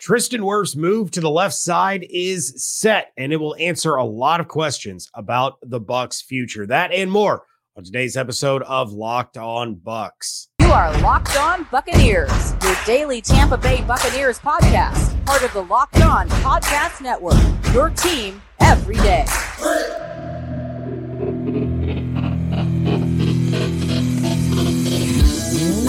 Tristan Wirfs' move to the left side is set, and it will answer a lot of questions about the Bucs' future. That and more on today's episode of Locked On Bucs. You are Locked On Buccaneers, your daily Tampa Bay Buccaneers podcast, part of the Locked On Podcast Network. Your team every day.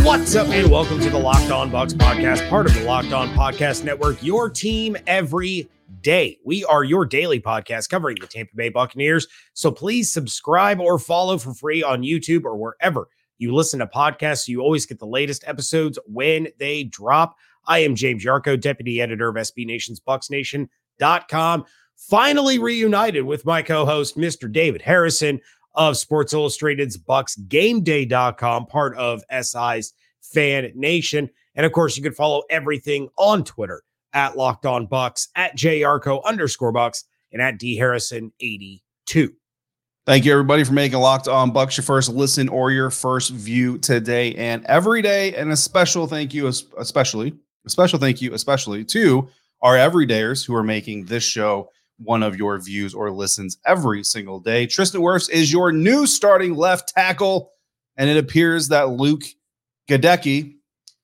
What's up, and welcome to the Locked On Bucs podcast, part of the Locked On Podcast Network, your team every day. We are your daily podcast covering the Tampa Bay Buccaneers. So please subscribe or follow for free on YouTube or wherever you listen to podcasts you always get the latest episodes when they drop. I am James Yarcho, deputy editor of SB Nation's BucsNation.com. Finally reunited with my co-host, Mr. David Harrison of Sports Illustrated's BucsGameDay.com, part of SI's Fan Nation. And of course, you can follow everything on Twitter at Locked On Bucs, at JYarcho underscore Bucs, and at D Harrison 82. Thank you, everybody, for making Locked On Bucs your first listen or your first view today and every day. And a special thank you, especially, a special thank you, especially to our everydayers who are making this show one of your views or listens every single day. Tristan Wirfs is your new starting left tackle, and it appears that Luke Gadecki,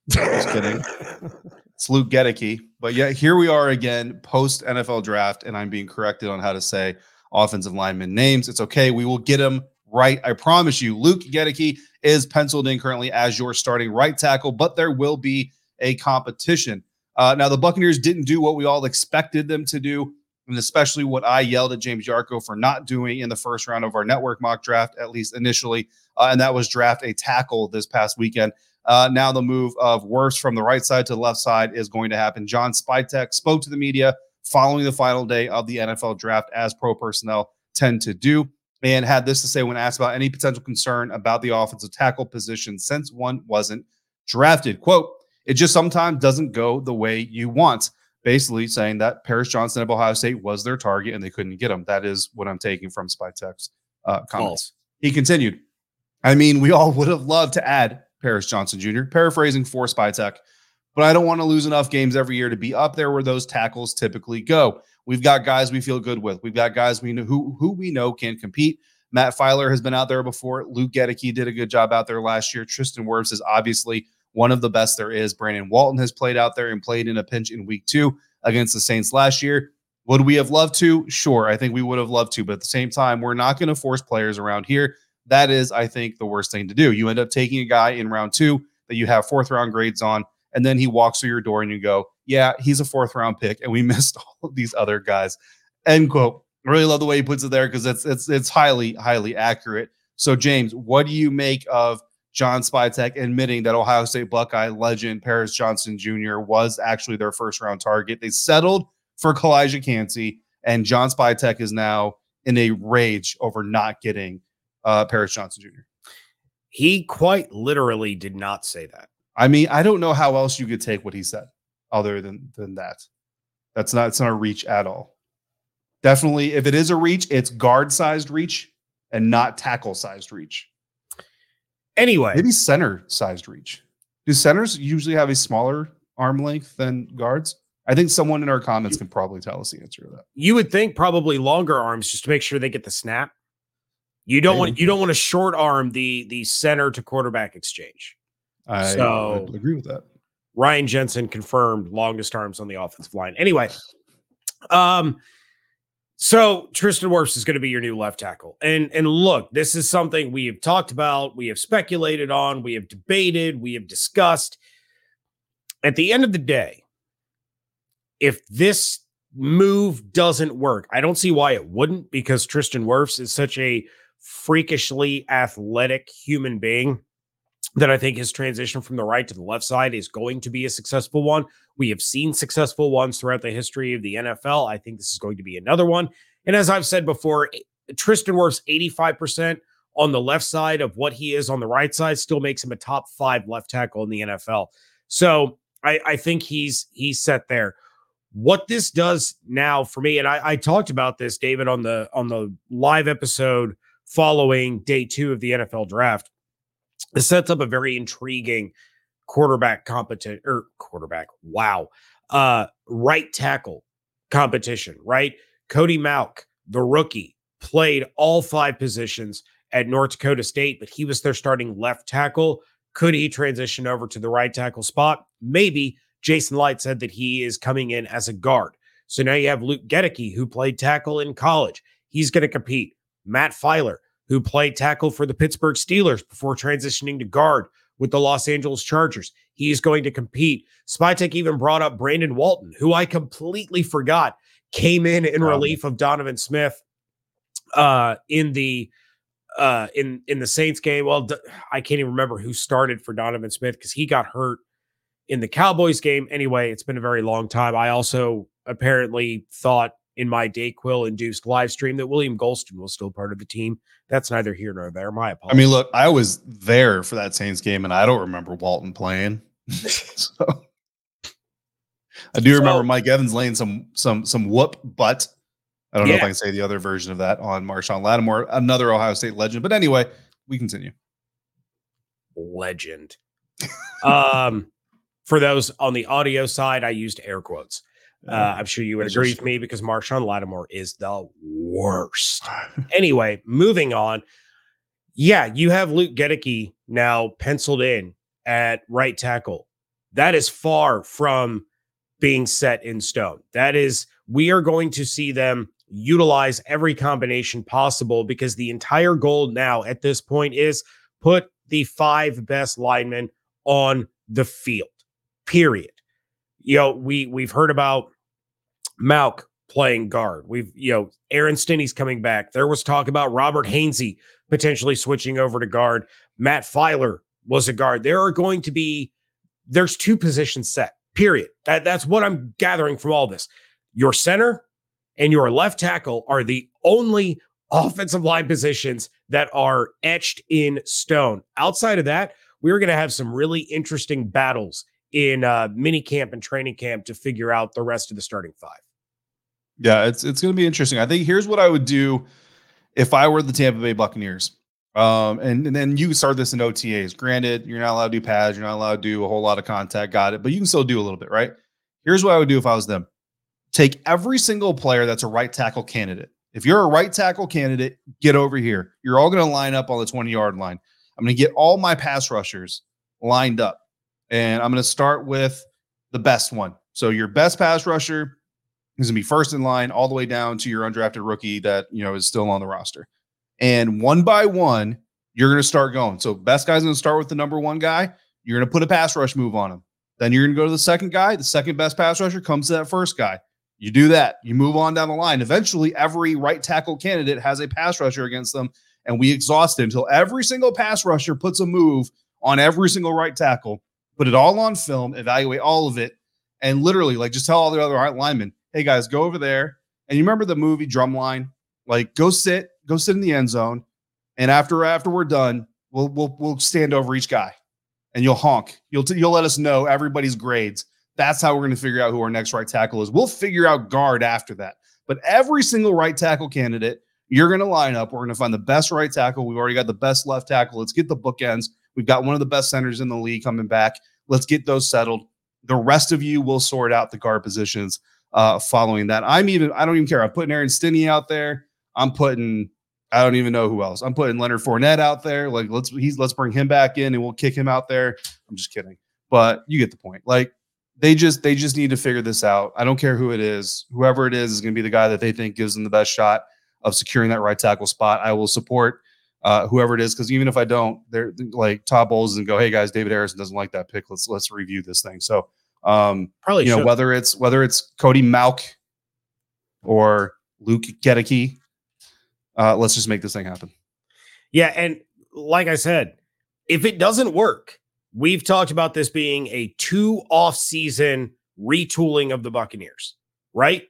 just kidding, it's Luke Goedeke, but yeah, here we are again post NFL draft, and I'm being corrected on how to say offensive lineman names. It's okay, we will get him right. I promise you. Luke Goedeke is penciled in currently as your starting right tackle, but there will be a competition. Uh, now, the Buccaneers didn't do what we all expected them to do and especially what I yelled at James Yarcho for not doing in the first round of our network mock draft, at least initially, uh, and that was draft a tackle this past weekend. Uh, now the move of Wirfs from the right side to the left side is going to happen. John Spytek spoke to the media following the final day of the NFL draft, as pro personnel tend to do, and had this to say when asked about any potential concern about the offensive tackle position since one wasn't drafted. Quote, it just sometimes doesn't go the way you want basically saying that Paris Johnson of Ohio State was their target and they couldn't get him. That is what I'm taking from Spytek's uh, comments. False. He continued, I mean, we all would have loved to add Paris Johnson Jr., paraphrasing for Spytek, but I don't want to lose enough games every year to be up there where those tackles typically go. We've got guys we feel good with. We've got guys we know who, who we know can compete. Matt Feiler has been out there before. Luke Goedeke did a good job out there last year. Tristan Wirfs is obviously one of the best there is. Brandon Walton has played out there and played in a pinch in week two against the Saints last year. Would we have loved to? Sure. I think we would have loved to. But at the same time, we're not going to force players around here. That is, I think, the worst thing to do. You end up taking a guy in round two that you have fourth round grades on, and then he walks through your door and you go, Yeah, he's a fourth round pick, and we missed all of these other guys. End quote. I really love the way he puts it there because it's it's it's highly, highly accurate. So, James, what do you make of John Spytek admitting that Ohio State Buckeye legend Paris Johnson Jr. was actually their first round target. They settled for Calijah Kancey, and John Spytek is now in a rage over not getting uh, Paris Johnson Jr. He quite literally did not say that. I mean, I don't know how else you could take what he said other than than that. That's not it's not a reach at all. Definitely, if it is a reach, it's guard sized reach and not tackle sized reach. Anyway, maybe center sized reach. Do centers usually have a smaller arm length than guards? I think someone in our comments can probably tell us the answer to that. You would think probably longer arms just to make sure they get the snap. You don't maybe. want you don't want to short arm the the center to quarterback exchange. I so, agree with that. Ryan Jensen confirmed longest arms on the offensive line. Anyway, um, so Tristan Wirfs is going to be your new left tackle. And and look, this is something we have talked about, we have speculated on, we have debated, we have discussed. At the end of the day, if this move doesn't work, I don't see why it wouldn't because Tristan Wirfs is such a freakishly athletic human being that I think his transition from the right to the left side is going to be a successful one. We have seen successful ones throughout the history of the NFL. I think this is going to be another one. And as I've said before, eh, Tristan Wirfs 85% on the left side of what he is on the right side still makes him a top five left tackle in the NFL. So I, I think he's he's set there. What this does now for me, and I, I talked about this, David, on the on the live episode following day two of the NFL draft it sets up a very intriguing quarterback competent or quarterback. Wow. uh, right tackle competition, right? Cody Mauch, the rookie, played all five positions at North Dakota State, but he was their starting left tackle. Could he transition over to the right tackle spot? Maybe. Jason Licht said that he is coming in as a guard. So now you have Luke Goedeke, who played tackle in college. He's going to compete. Matt Feiler, who played tackle for the Pittsburgh Steelers before transitioning to guard with the Los Angeles Chargers. He's going to compete. Spytek even brought up Brandon Walton, who I completely forgot came in in relief of Donovan Smith uh, in the uh, in in the Saints game. Well, I can't even remember who started for Donovan Smith because he got hurt in the Cowboys game. Anyway, it's been a very long time. I also apparently thought in my Dayquil induced live stream that William Gholston was still part of the team. That's neither here nor there. My apologies. I mean, look, I was there for that Saints game, and I don't remember Walton playing. so I do so, remember Mike Evans laying some some some whoop butt. I don't yeah. know if I can say the other version of that on Marshon Lattimore, another Ohio State legend. But anyway, we continue. Legend. um, for those on the audio side, I used air quotes. Uh, I'm sure you would agree with me because Marshon Lattimore is the worst. anyway, moving on. Yeah, you have Luke Goedeke now penciled in at right tackle. That is far from being set in stone. That is, we are going to see them utilize every combination possible because the entire goal now at this point is put the five best linemen on the field. Period you know, we we've heard about Mauch playing guard. We've, you know, Aaron Stinnie's coming back. There was talk about Robert Hainsey potentially switching over to guard. Matt Feiler was a guard. There are going to be there's two positions set. Period. That that's what I'm gathering from all this. Your center and your left tackle are the only offensive line positions that are etched in stone. Outside of that, we're going to have some really interesting battles in uh, mini camp and training camp to figure out the rest of the starting five. Yeah, it's it's going to be interesting. I think here's what I would do if I were the Tampa Bay Buccaneers. Um, and, and then you start this in OTAs. Granted, you're not allowed to do pads, you're not allowed to do a whole lot of contact, got it, but you can still do a little bit, right? Here's what I would do if I was them take every single player that's a right tackle candidate. If you're a right tackle candidate, get over here. You're all going to line up on the 20 yard line. I'm going to get all my pass rushers lined up. And I'm going to start with the best one. So your best pass rusher is going to be first in line all the way down to your undrafted rookie that, you know, is still on the roster. And one by one, you're going to start going. So best guy's going to start with the number one guy. You're going to put a pass rush move on him. Then you're going to go to the second guy. The second best pass rusher comes to that first guy. You do that. You move on down the line. Eventually, every right tackle candidate has a pass rusher against them, and we exhaust it until every single pass rusher puts a move on every single right tackle put it all on film, evaluate all of it, and literally like just tell all the other linemen, hey guys, go over there. And you remember the movie Drumline? Like go sit, go sit in the end zone. And after after we're done, we'll we'll we'll stand over each guy and you'll honk. You'll t- you'll let us know everybody's grades. That's how we're going to figure out who our next right tackle is. We'll figure out guard after that. But every single right tackle candidate, you're going to line up. We're going to find the best right tackle. We've already got the best left tackle. Let's get the bookends. We've got one of the best centers in the league coming back. Let's get those settled. The rest of you will sort out the guard positions uh, following that. I'm even, I don't even care. I'm putting Aaron Stinnie out there. I'm putting, I don't even know who else. I'm putting Leonard Fournette out there. Like, let's, he's, let's bring him back in and we'll kick him out there. I'm just kidding. But you get the point. Like, they just they just need to figure this out. I don't care who it is. Whoever it is is going to be the guy that they think gives them the best shot of securing that right tackle spot. I will support uh, whoever it is, because even if I don't, they're like Todd Bowles and go, hey guys, David Harrison doesn't like that pick. Let's let's review this thing. So um, probably you know whether it's whether it's Cody Mauch or Luke Goedeke, uh, let's just make this thing happen. Yeah, and like I said, if it doesn't work, we've talked about this being a two off season retooling of the Buccaneers, right?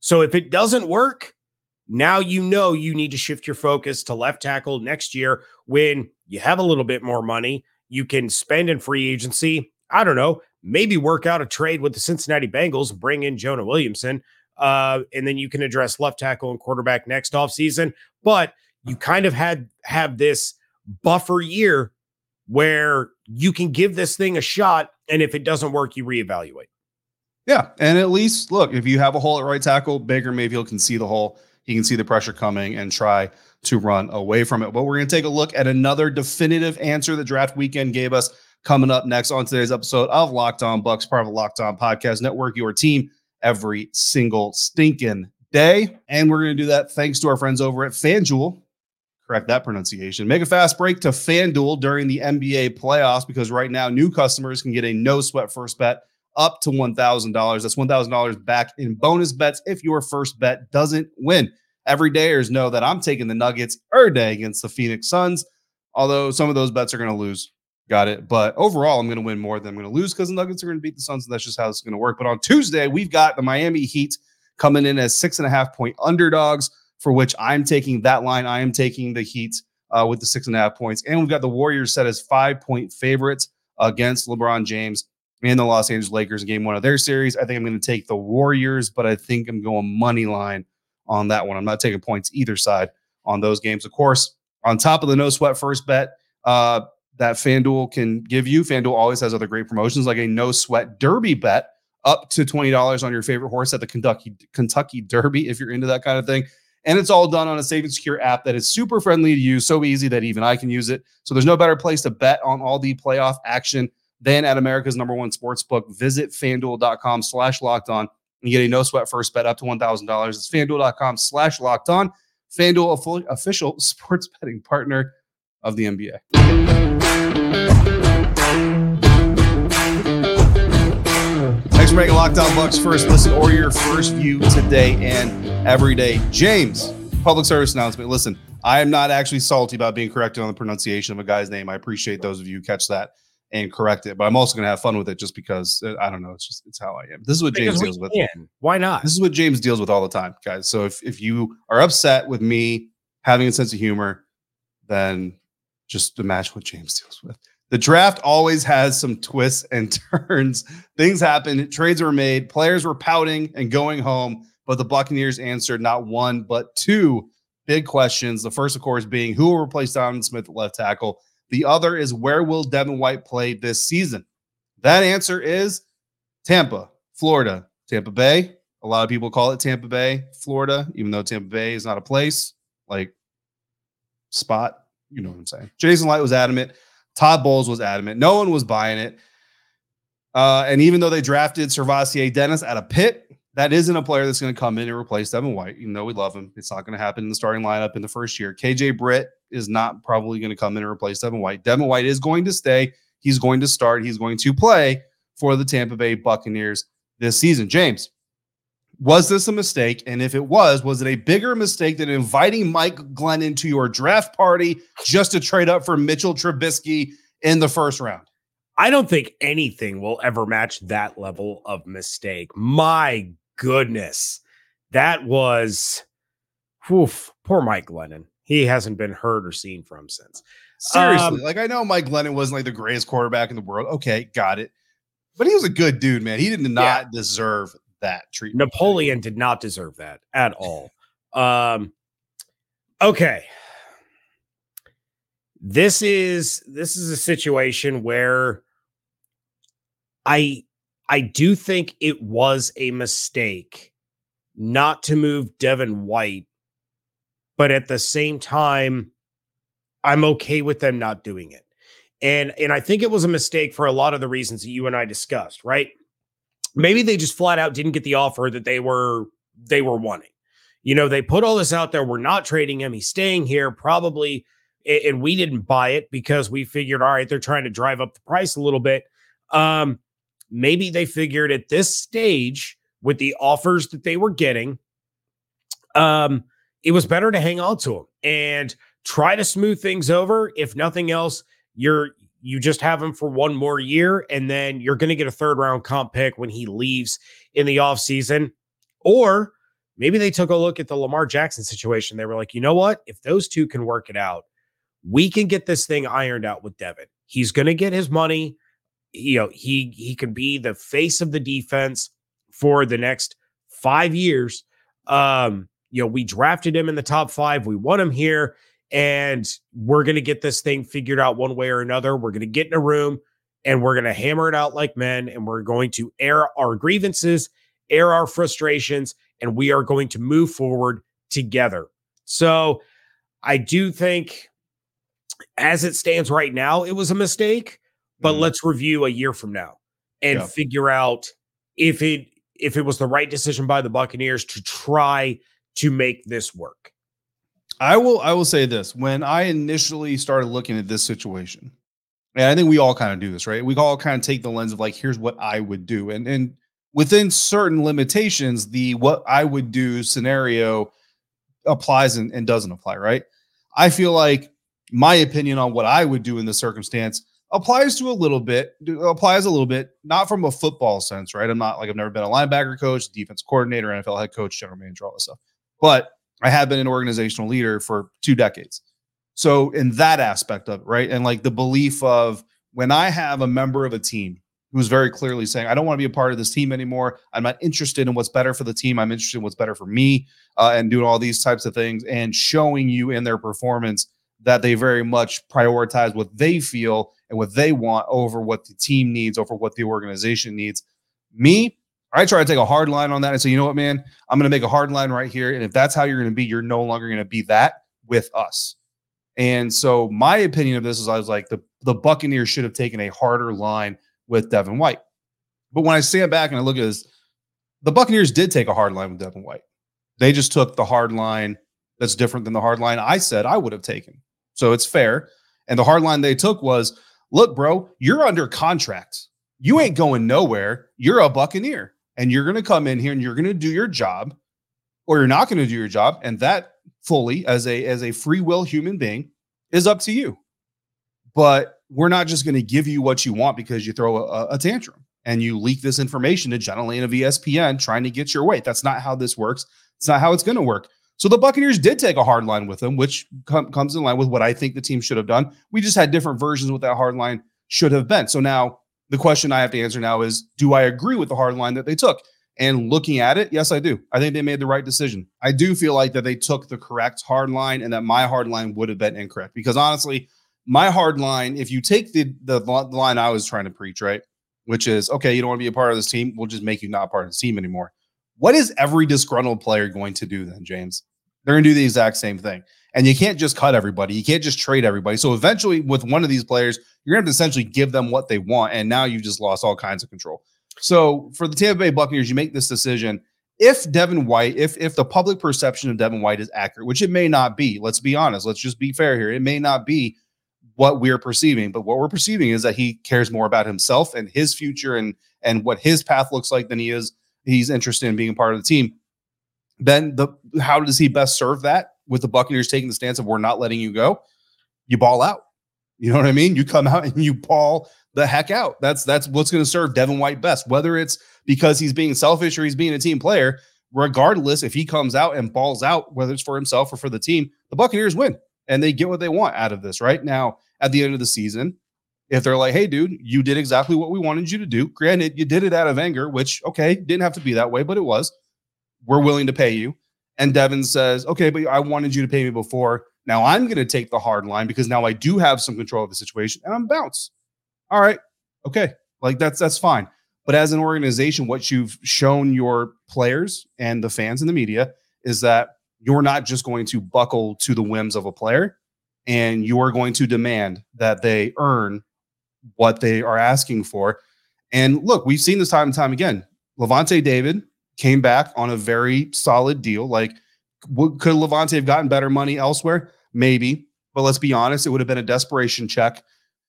So if it doesn't work, now you know you need to shift your focus to left tackle next year when you have a little bit more money. You can spend in free agency. I don't know, maybe work out a trade with the Cincinnati Bengals, bring in Jonah Williamson, uh, and then you can address left tackle and quarterback next offseason. But you kind of had have this buffer year where you can give this thing a shot, and if it doesn't work, you reevaluate. Yeah, and at least look if you have a hole at right tackle, Baker Mayfield can see the hole. He can see the pressure coming and try to run away from it. But we're going to take a look at another definitive answer the draft weekend gave us coming up next on today's episode of Locked On Bucs, part of the Locked On Podcast Network, your team every single stinking day. And we're going to do that thanks to our friends over at FanDuel. Correct that pronunciation. Make a fast break to FanDuel during the NBA playoffs because right now new customers can get a no sweat first bet up to $1,000. That's $1,000 back in bonus bets if your first bet doesn't win. Everydayers know that I'm taking the Nuggets every day against the Phoenix Suns, although some of those bets are going to lose. Got it. But overall, I'm going to win more than I'm going to lose because the Nuggets are going to beat the Suns, and that's just how it's going to work. But on Tuesday, we've got the Miami Heat coming in as six and a half point underdogs, for which I'm taking that line. I am taking the Heat uh, with the six and a half points. And we've got the Warriors set as five point favorites against LeBron James and the Los Angeles Lakers in game one of their series. I think I'm going to take the Warriors, but I think I'm going money line on that one. I'm not taking points either side on those games. Of course, on top of the no sweat first bet, uh, that FanDuel can give you. FanDuel always has other great promotions like a no sweat derby bet up to $20 on your favorite horse at the Kentucky Kentucky Derby if you're into that kind of thing. And it's all done on a safe and secure app that is super friendly to use, so easy that even I can use it. So there's no better place to bet on all the playoff action than at America's number one sports book. Visit fanduel.com slash locked on and get a no sweat first bet up to $1,000. It's fanduel.com slash locked on. FanDuel, official sports betting partner of the NBA. Making Locked On Bucs first listen or your first view today and every day. James, public service announcement. Listen, I am not actually salty about being corrected on the pronunciation of a guy's name. I appreciate those of you who catch that and correct it, but I'm also going to have fun with it just because uh, I don't know. It's just it's how I am. This is what James deals with. Why not? This is what James deals with all the time, guys. So if if you are upset with me having a sense of humor, then just imagine what James deals with. The draft always has some twists and turns. Things happen, trades were made, players were pouting and going home, but the Buccaneers answered not one, but two big questions. The first, of course, being who will replace Donovan Smith at left tackle. The other is where will Devin White play this season? That answer is Tampa, Florida, Tampa Bay. A lot of people call it Tampa Bay, Florida, even though Tampa Bay is not a place like spot. You know what I'm saying? Jason Licht was adamant. Todd Bowles was adamant. No one was buying it. Uh, and even though they drafted SirVocea Dennis at a pit, that isn't a player that's going to come in and replace Devin White. You know, we love him. It's not going to happen in the starting lineup in the first year. KJ Britt is not probably going to come in and replace Devin White. Devin White is going to stay. He's going to start. He's going to play for the Tampa Bay Buccaneers this season. James, was this a mistake? And if it was, was it a bigger mistake than inviting Mike Glennon to your draft party just to trade up for Mitchell Trubisky in the first round? I don't think anything will ever match that level of mistake. My goodness. That was oof, poor Mike Glennon. He hasn't been heard or seen from since. Seriously, um, like I know Mike Glennon wasn't like the greatest quarterback in the world. Okay, got it. But he was a good dude, man. He did not yeah. deserve that treatment. Napoleon did not deserve that at all. Um, okay. This is this is a situation where I I do think it was a mistake not to move Devin White, but at the same time, I'm okay with them not doing it. And and I think it was a mistake for a lot of the reasons that you and I discussed, right? Maybe they just flat out didn't get the offer that they were they were wanting. You know, they put all this out there. We're not trading him. He's staying here, probably. And we didn't buy it because we figured, all right, they're trying to drive up the price a little bit. Um, maybe they figured at this stage with the offers that they were getting, um, it was better to hang on to him and try to smooth things over. If nothing else, you're you just have him for one more year and then you're going to get a third round comp pick when he leaves in the offseason. Or maybe they took a look at the Lamar Jackson situation. They were like, you know what? If those two can work it out, we can get this thing ironed out with Devin. He's going to get his money you know, he he can be the face of the defense for the next five years. Um, you know, we drafted him in the top five. We want him here, and we're gonna get this thing figured out one way or another. We're gonna get in a room and we're to hammer it out like men and we're going to air our grievances, air our frustrations, and we are going to move forward together. So I do think as it stands right now, it was a mistake, but mm. let's review a year from now and yeah. figure out if it if it was the right decision by the Buccaneers to try to make this work. I will I will say this. When I initially started looking at this situation, and I think we all kind of do this, right? We all kind of take the lens of like, here's what I would do. And and within certain limitations, the what I would do scenario applies and, and doesn't apply, right? I feel like my opinion on what I would do in this circumstance applies to a little bit, applies a little bit, not from a football sense, right? I'm not like I've never been a linebacker coach, defense coordinator, NFL head coach, general manager, all this stuff. But I have been an organizational leader for two decades. So in that aspect of it, right? And like the belief of when I have a member of a team who's very clearly saying, I don't want to be a part of this team anymore. I'm not interested in what's better for the team. I'm interested in what's better for me uh, and doing all these types of things and showing you in their performance that they very much prioritize what they feel and what they want over what the team needs, over what the organization needs. Me, I try to take a hard line on that and say, you know what, man, I'm going to make a hard line right here. And if that's how you're going to be, you're no longer going to be that with us. And so my opinion of this is I was like, the, the Buccaneers should have taken a harder line with Devin White. But when I stand back and I look at this, the Buccaneers did take a hard line with Devin White. They just took the hard line that's different than the hard line I said I would have taken. So it's fair. And the hard line they took was look, bro, you're under contract. You ain't going nowhere. You're a Buccaneer and you're going to come in here and you're going to do your job or you're not going to do your job. And that fully as a as a free will human being is up to you. But we're not just going to give you what you want because you throw a, a, tantrum and you leak this information to Jenna Laine of ESPN trying to get your way. That's not how this works. It's not how it's going to work. So the Buccaneers did take a hard line with him, which com- comes in line with what I think the team should have done. We just had different versions what that hard line should have been. So now the question I have to answer now is do I agree with the hard line that they took? And looking at it, yes, I do. I think they made the right decision. I do feel like that they took the correct hard line and that my hard line would have been incorrect. Because honestly, my hard line, if you take the, the, the line I was trying to preach, right, which is okay, you don't want to be a part of this team, we'll just make you not part of the team anymore. What is every disgruntled player going to do then, James? They're going to do the exact same thing. And you can't just cut everybody. You can't just trade everybody. So eventually, with one of these players, you're going to essentially give them what they want. And now you've just lost all kinds of control. So for the Tampa Bay Buccaneers, you make this decision. If Devin White, if if the public perception of Devin White is accurate, which it may not be, let's be honest, let's just be fair here. It may not be what we're perceiving, but what we're perceiving is that he cares more about himself and his future and and what his path looks like than he is he's interested in being a part of the team. Then the how does he best serve that with the Buccaneers taking the stance of we're not letting you go? You ball out. You know what I mean? You come out and you ball the heck out. That's that's what's going to serve Devin White best. Whether it's because he's being selfish or he's being a team player, regardless, if he comes out and balls out, whether it's for himself or for the team, the Buccaneers win and they get what they want out of this. Right now, at the end of the season, if they're like, "Hey, dude, you did exactly what we wanted you to do," granted, you did it out of anger, which okay, didn't have to be that way, but it was. We're willing to pay you. And Devin says, "Okay, but I wanted you to pay me before. Now I'm going to take the hard line because now I do have some control of the situation, and I'm bounce." all right, okay, like that's that's fine. But as an organization, what you've shown your players and the fans and the media is that you're not just going to buckle to the whims of a player and you're going to demand that they earn what they are asking for. And look, we've seen this time and time again. Lavonte David came back on a very solid deal. Like, could Lavonte have gotten better money elsewhere? Maybe. But let's be honest, it would have been a desperation check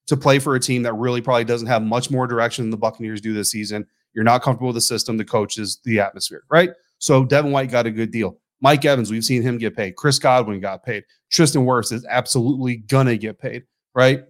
to play for a team that really probably doesn't have much more direction than the Buccaneers do this season. You're not comfortable with the system, the coaches, the atmosphere, right? So Devin White got a good deal. Mike Evans, we've seen him get paid. Chris Godwin got paid. Tristan Wirfs is absolutely gonna get paid, right?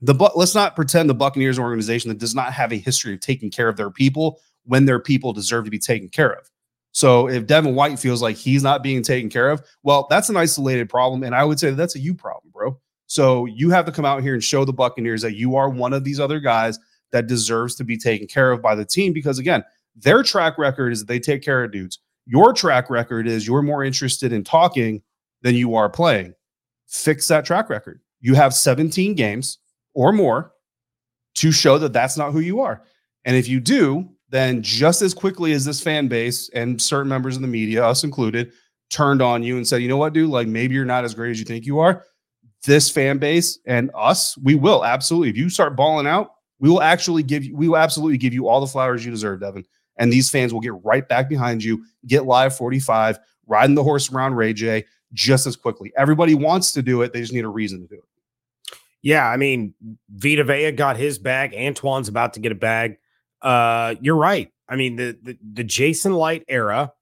The but let's not pretend the Buccaneers organization that does not have a history of taking care of their people when their people deserve to be taken care of. So if Devin White feels like he's not being taken care of, well, that's an isolated problem, and I would say that's a you problem, bro. So you have to come out here and show the Buccaneers that you are one of these other guys that deserves to be taken care of by the team. Because again, their track record is that they take care of dudes. Your track record is you're more interested in talking than you are playing. Fix that track record. You have 17 games or more to show that that's not who you are. And if you do, then just as quickly as this fan base and certain members of the media, us included, turned on you and said, you know what, dude, like maybe you're not as great as you think you are. This fan base and us, we will absolutely. If you start balling out, we will actually give you, we will absolutely give you all the flowers you deserve, Devin. And these fans will get right back behind you, get live 45, riding the horse around Ray J just as quickly. Everybody wants to do it. They just need a reason to do it. Yeah, I mean, Vita Vea got his bag. Antoine's about to get a bag. Uh, you're right. I mean, the, the the Jason Licht era,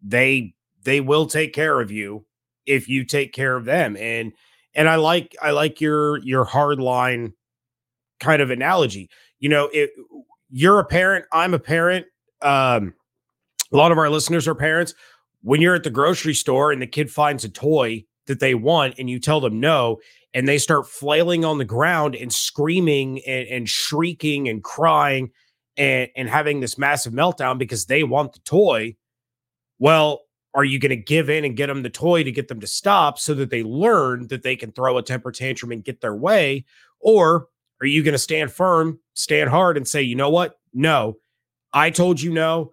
they they will take care of you if you take care of them. And and I like I like your your hard line kind of analogy. You know, it, you're a parent, I'm a parent. Um, a lot of our listeners are parents. When you're at the grocery store and the kid finds a toy that they want and you tell them no, and they start flailing on the ground and screaming and, and shrieking and crying and, and having this massive meltdown because they want the toy. Well, are you going to give in and get them the toy to get them to stop so that they learn that they can throw a temper tantrum and get their way? Or are you going to stand firm, stand hard and say, you know what? No, I told you no.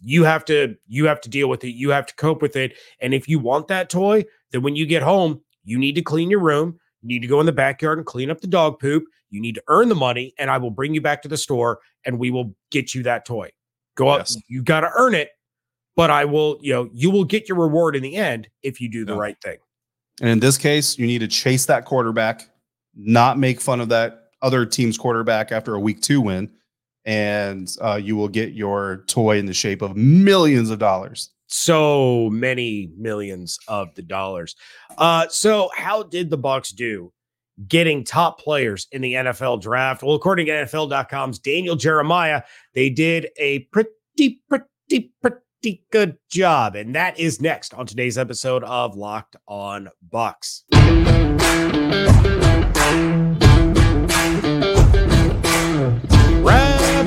You have to you have to deal with it. You have to cope with it. And if you want that toy, then when you get home, you need to clean your room. You need to go in the backyard and clean up the dog poop. You need to earn the money, and I will bring you back to the store and we will get you that toy. Go up. Yes. You got to earn it, but I will, you know, you will get your reward in the end if you do the yeah. right thing. And in this case, you need to chase that quarterback, not make fun of that other team's quarterback after a week two win, and uh, you will get your toy in the shape of millions of dollars. So many millions of the dollars. Uh, so how did the Bucs do getting top players in the NFL draft? Well, according to NFL.com's Daniel Jeremiah, they did a pretty, pretty, pretty good job. And that is next on today's episode of Locked on Bucs.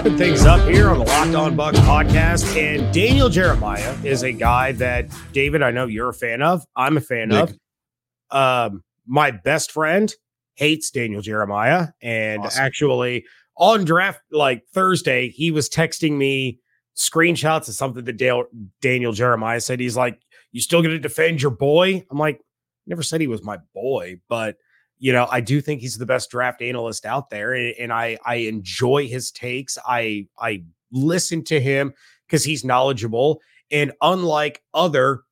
Wrapping things up here on the Locked On Bucs podcast. And Daniel Jeremiah is a guy that, David, I know you're a fan of. I'm a fan Nick. of. Um, my best friend hates Daniel Jeremiah. And awesome. actually, on draft like Thursday, he was texting me screenshots of something that Dale, Daniel Jeremiah said. He's like, You still going to defend your boy? I'm like, Never said he was my boy, but you know, I do think he's the best draft analyst out there, and, and I I enjoy his takes. I I listen to him because he's knowledgeable, and unlike other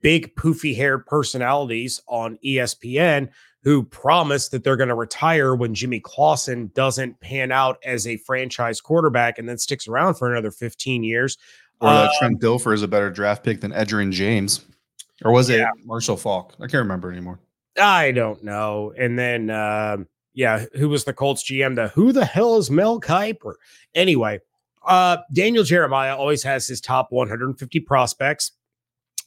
big poofy haired personalities on ESPN who promise that they're going to retire when Jimmy Clausen doesn't pan out as a franchise quarterback and then sticks around for another 15 years. Or that um, Trent Dilfer is a better draft pick than Edgerrin James. Or was yeah. it Marshall Faulk? I can't remember anymore. I don't know. And then, uh, yeah, who was the Colts GM? The who the hell is Mel Kiper? Anyway, uh, Daniel Jeremiah always has his top 150 prospects.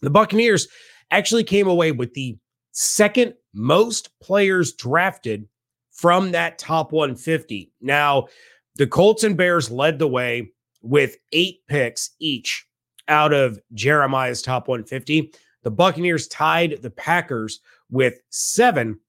The Buccaneers actually came away with the second most players drafted from that top 150. Now, the Colts and Bears led the way with eight picks each out of Jeremiah's top 150. The Buccaneers tied the Packers with seven.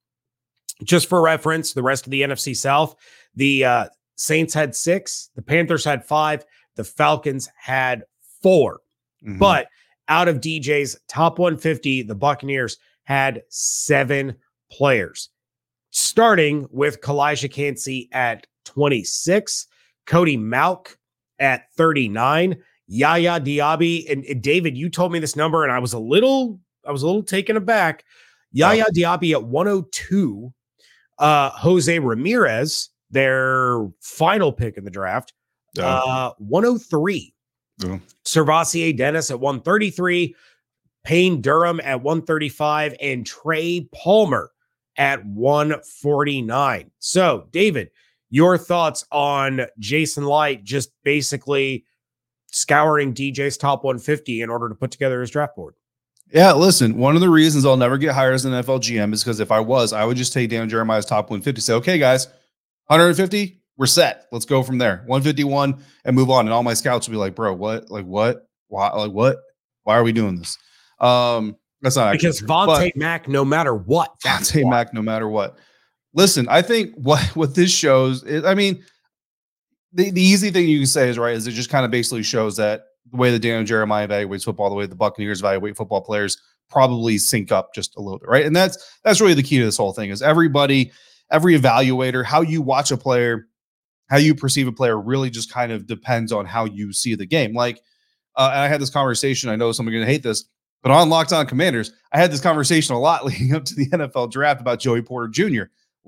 Just for reference, the rest of the NFC South, the uh, Saints had six, the Panthers had five, the Falcons had 4 mm-hmm. But out of DJ's top 150, the Buccaneers had seven players, starting with Calijah Kancey at 26, Cody Mauch at 39, Yaya Diaby. And, and, David, you told me this number, and I was a little, I was a little taken aback. Yaya. Diaby at 102, uh, Jose Ramirez, their final pick in the draft, uh, 103. Oh. SirVocea Dennis at 133, Payne Durham at 135, and Trey Palmer at 149. So, David, your thoughts on Jason Licht just basically scouring DJ's top 150 in order to put together his draft board? Yeah, listen, one of the reasons I'll never get hired as an NFL GM is because if I was, I would just take Dan Jeremiah's top 150, say, okay, guys, 150, we're set. Let's go from there. 151 and move on. And all my scouts will be like, bro, what? Like, what? Why? Like, what? Why are we doing this? Um, that's not because Vontae Mack, no matter what, Vontae Mack, no matter what. Listen, I think what what this shows is, I mean, the, the easy thing you can say is right is it just kind of basically shows that the way that Daniel Jeremiah evaluates football, the way the Buccaneers evaluate football players probably sync up just a little bit, right? And that's that's really the key to this whole thing is everybody, every evaluator, how you watch a player, how you perceive a player really just kind of depends on how you see the game. Like, uh, I had this conversation. I know someone's going to hate this, but on Locked On Commanders, I had this conversation a lot leading up to the NFL draft about Joey Porter Jr.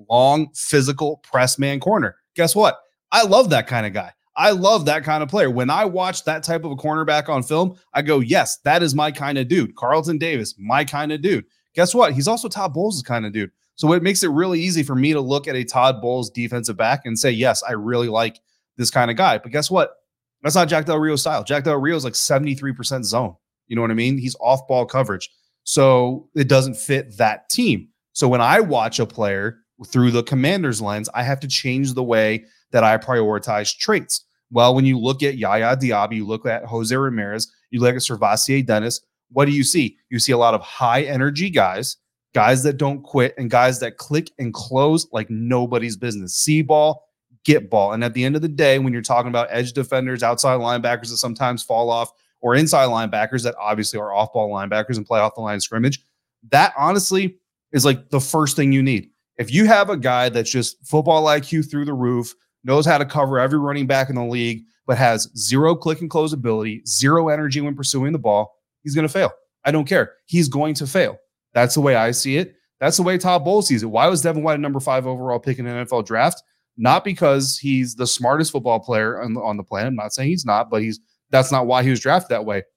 Long, physical press man corner. Guess what? I love that kind of guy. I love that kind of player. When I watch that type of a cornerback on film, I go, yes, that is my kind of dude. Carlton Davis, my kind of dude. Guess what? He's also Todd Bowles' kind of dude. So it makes it really easy for me to look at a Todd Bowles defensive back and say, yes, I really like this kind of guy. But guess what? That's not Jack Del Rio style. Jack Del Rio is like 73% zone. You know what I mean? He's off ball coverage. So it doesn't fit that team. So when I watch a player through the commander's lens, I have to change the way that I prioritize traits. Well, when you look at Yaya Diaby, you look at Jose Ramirez, you look at SirVocea Dennis, what do you see? You see a lot of high energy guys, guys that don't quit, and guys that click and close like nobody's business. See ball, get ball. And at the end of the day, when you're talking about edge defenders, outside linebackers that sometimes fall off, or inside linebackers that obviously are off ball linebackers and play off the line of scrimmage, that honestly is like the first thing you need. If you have a guy that's just football IQ through the roof, knows how to cover every running back in the league, but has zero click and close ability, zero energy when pursuing the ball, he's going to fail. I don't care. He's going to fail. That's the way I see it. That's the way Todd Bowles sees it. Why was Devin White a number five overall pick in an NFL draft? Not because he's the smartest football player on the, on the planet. I'm not saying he's not, but he's that's not why he was drafted that way.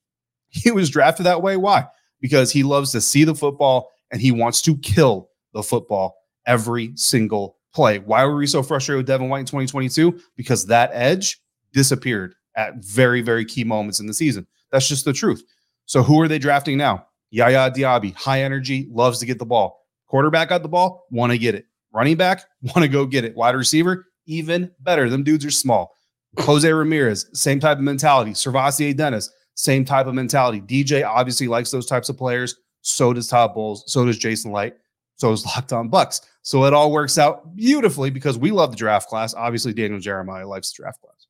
He was drafted that way. Why? Because he loves to see the football and he wants to kill the football every single play. Why were we so frustrated with Devin White in 2022? Because that edge disappeared at very, very key moments in the season. That's just the truth. So who are they drafting now? Yaya Diaby, high energy, loves to get the ball. Quarterback got the ball, want to get it. Running back, want to go get it. Wide receiver, even better. Them dudes are small. Jose Ramirez, same type of mentality. SirVocea Dennis, same type of mentality. DJ obviously likes those types of players. So does Todd Bowles. So does Jason Licht. So is Locked On Bucs. So it all works out beautifully because we love the draft class. Obviously, Daniel Jeremiah likes the draft class.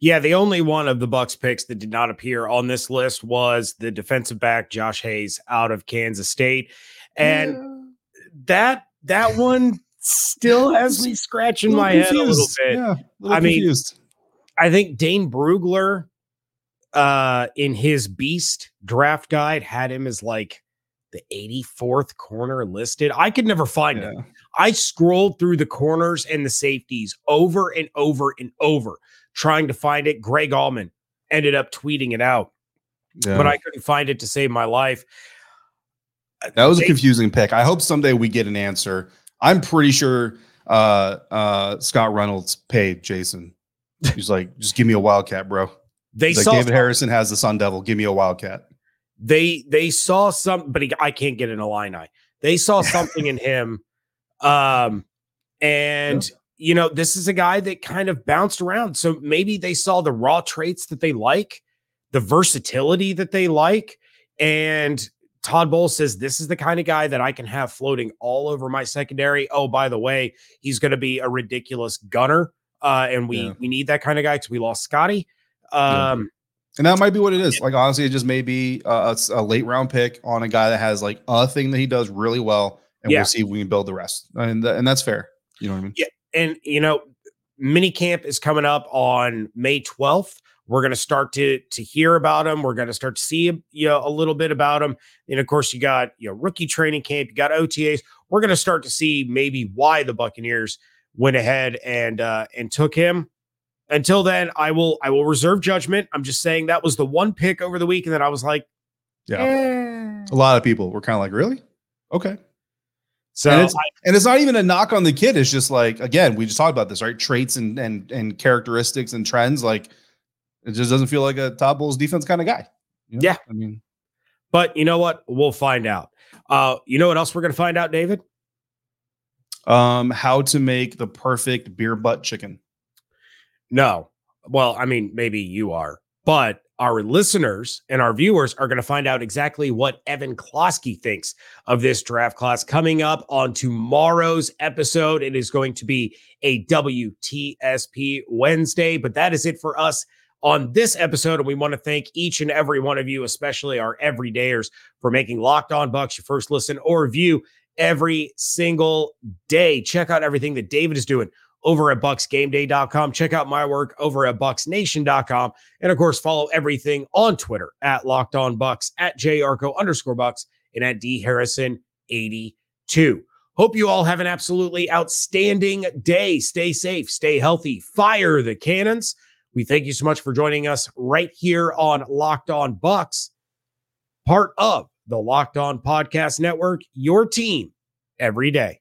Yeah, the only one of the Bucs picks that did not appear on this list was the defensive back Josh Hayes out of Kansas State, and yeah. that that one still has me scratching my confused. head a little bit. Yeah, little I confused. mean, I think Dane Brugler, uh, in his Beast draft guide, had him as like the 84th corner listed. I could never find yeah. it. I scrolled through the corners and the safeties over and over and over trying to find it. Greg Auman ended up tweeting it out, yeah. but I couldn't find it to save my life. Uh, that was they, a confusing pick. I hope someday we get an answer. I'm pretty sure uh, uh, Scott Reynolds paid Jason. He's like, just give me a wildcat, bro. They like David Harrison has the Sun Devil. Give me a wildcat they they saw some, but he, I can't get an Illini. They saw something in him, um, and yeah. you know this is a guy that kind of bounced around. So maybe they saw the raw traits that they like, the versatility that they like, and Todd Bowles says this is the kind of guy that I can have floating all over my secondary. Oh, by the way, he's going to be a ridiculous gunner, uh, and we yeah. we need that kind of guy because we lost Scotty. Um, and that might be what it is. Like honestly, it just may be a, a, late round pick on a guy that has like a thing that he does really well, and yeah. we'll see if we can build the rest. And th- and that's fair. You know what I mean? Yeah. And you know, mini camp is coming up on May twelfth. We're going to start to to hear about him. We're going to start to see you know a little bit about him. And of course, you got you know rookie training camp. You got OTAs. We're going to start to see maybe why the Buccaneers went ahead and uh, and took him until then, I will I will reserve judgment. I'm just saying that was the one pick over the week, and then I was like, yeah, eh. a lot of people were kind of like, really, okay. So and it's, I, and it's, not even a knock on the kid. It's just like again, we just talked about this, right? Traits and and and characteristics and trends. Like it just doesn't feel like a Todd Bowles defense kind of guy. You know? Yeah, I mean, but you know what? We'll find out. Uh, you know what else we're gonna find out, David? Um, how to make the perfect beer butt chicken. No. Well, I mean, maybe you are, but our listeners and our viewers are going to find out exactly what Evan Klosky thinks of this draft class coming up on tomorrow's episode. It is going to be a WTSP Wednesday, but that is it for us on this episode. And we want to thank each and every one of you, especially our everydayers, for making Locked On Bucs your first listen or view every single day. Check out everything that David is doing over at bucsgameday.com. Check out my work over at bucsnation.com. And of course, follow everything on Twitter at locked on bucs, at JYarcho underscore Bucs, and at d harrison 82. Hope you all have an absolutely outstanding day. Stay safe, stay healthy, fire the cannons. We thank you so much for joining us right here on Locked On Bucs, part of the Locked On Podcast Network, your team every day.